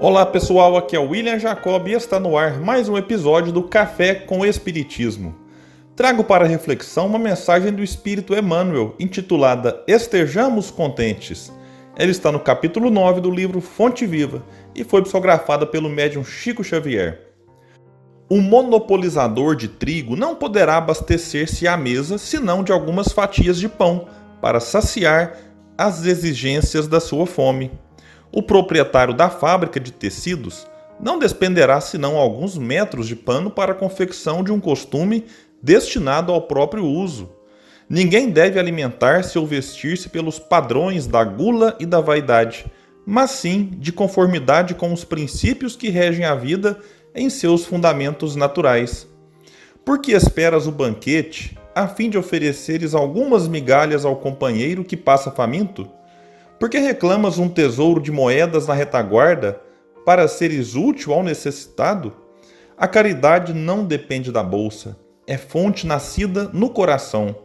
Olá pessoal, aqui é o William Jacob e está no ar mais um episódio do Café com Espiritismo. Trago para reflexão uma mensagem do Espírito Emmanuel intitulada Estejamos Contentes. Ela está no capítulo 9 do livro Fonte Viva e foi psicografada pelo médium Chico Xavier. O monopolizador de trigo não poderá abastecer-se à mesa senão de algumas fatias de pão para saciar as exigências da sua fome o proprietário da fábrica de tecidos não despenderá senão alguns metros de pano para a confecção de um costume destinado ao próprio uso. Ninguém deve alimentar-se ou vestir-se pelos padrões da gula e da vaidade, mas sim de conformidade com os princípios que regem a vida em seus fundamentos naturais. Por que esperas o banquete, a fim de ofereceres algumas migalhas ao companheiro que passa faminto? Por que reclamas um tesouro de moedas na retaguarda para seres útil ao necessitado? A caridade não depende da bolsa, é fonte nascida no coração.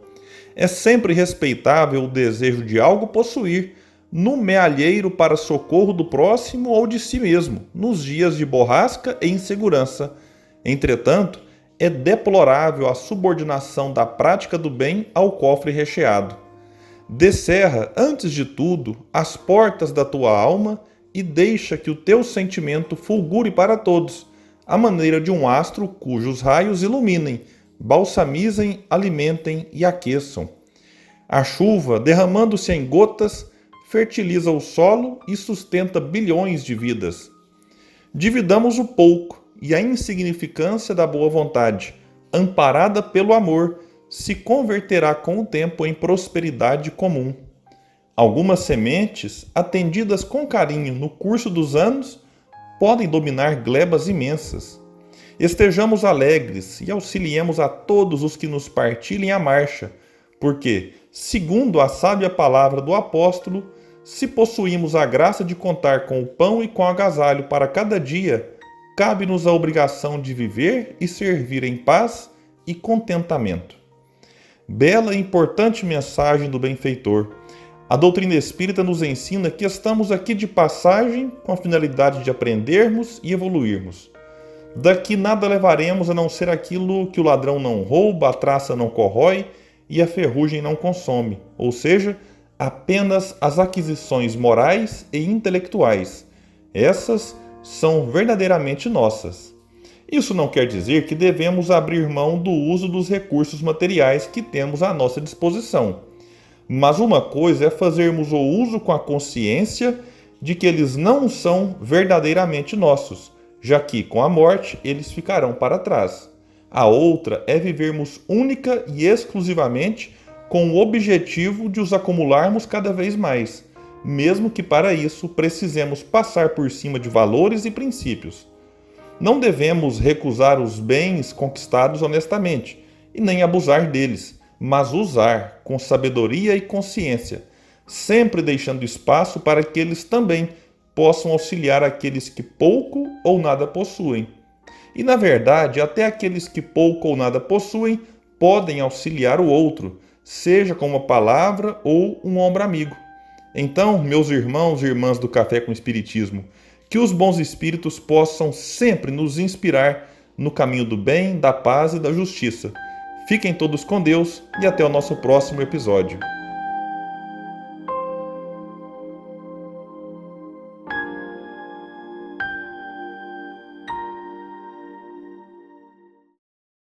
É sempre respeitável o desejo de algo possuir, no mealheiro para socorro do próximo ou de si mesmo, nos dias de borrasca e insegurança. Entretanto, é deplorável a subordinação da prática do bem ao cofre recheado. Descerra, antes de tudo, as portas da tua alma e deixa que o teu sentimento fulgure para todos, à maneira de um astro cujos raios iluminem, balsamizem, alimentem e aqueçam. A chuva, derramando-se em gotas, fertiliza o solo e sustenta bilhões de vidas. Dividamos o pouco e a insignificância da boa vontade, amparada pelo amor, se converterá com o tempo em prosperidade comum. Algumas sementes, atendidas com carinho no curso dos anos, podem dominar glebas imensas. Estejamos alegres e auxiliemos a todos os que nos partilhem a marcha, porque, segundo a sábia palavra do apóstolo, se possuímos a graça de contar com o pão e com o agasalho para cada dia, cabe-nos a obrigação de viver e servir em paz e contentamento. Bela e importante mensagem do benfeitor. A doutrina espírita nos ensina que estamos aqui de passagem com a finalidade de aprendermos e evoluirmos. Daqui nada levaremos a não ser aquilo que o ladrão não rouba, a traça não corrói e a ferrugem não consome, ou seja, apenas as aquisições morais e intelectuais. Essas são verdadeiramente nossas. Isso não quer dizer que devemos abrir mão do uso dos recursos materiais que temos à nossa disposição. Mas uma coisa é fazermos o uso com a consciência de que eles não são verdadeiramente nossos, já que com a morte eles ficarão para trás. A outra é vivermos única e exclusivamente com o objetivo de os acumularmos cada vez mais, mesmo que para isso precisemos passar por cima de valores e princípios. Não devemos recusar os bens conquistados honestamente e nem abusar deles, mas usar com sabedoria e consciência, sempre deixando espaço para que eles também possam auxiliar aqueles que pouco ou nada possuem. E na verdade, até aqueles que pouco ou nada possuem podem auxiliar o outro, seja com uma palavra ou um ombro amigo. Então, meus irmãos e irmãs do Café com Espiritismo, que os bons espíritos possam sempre nos inspirar no caminho do bem, da paz e da justiça. Fiquem todos com Deus e até o nosso próximo episódio.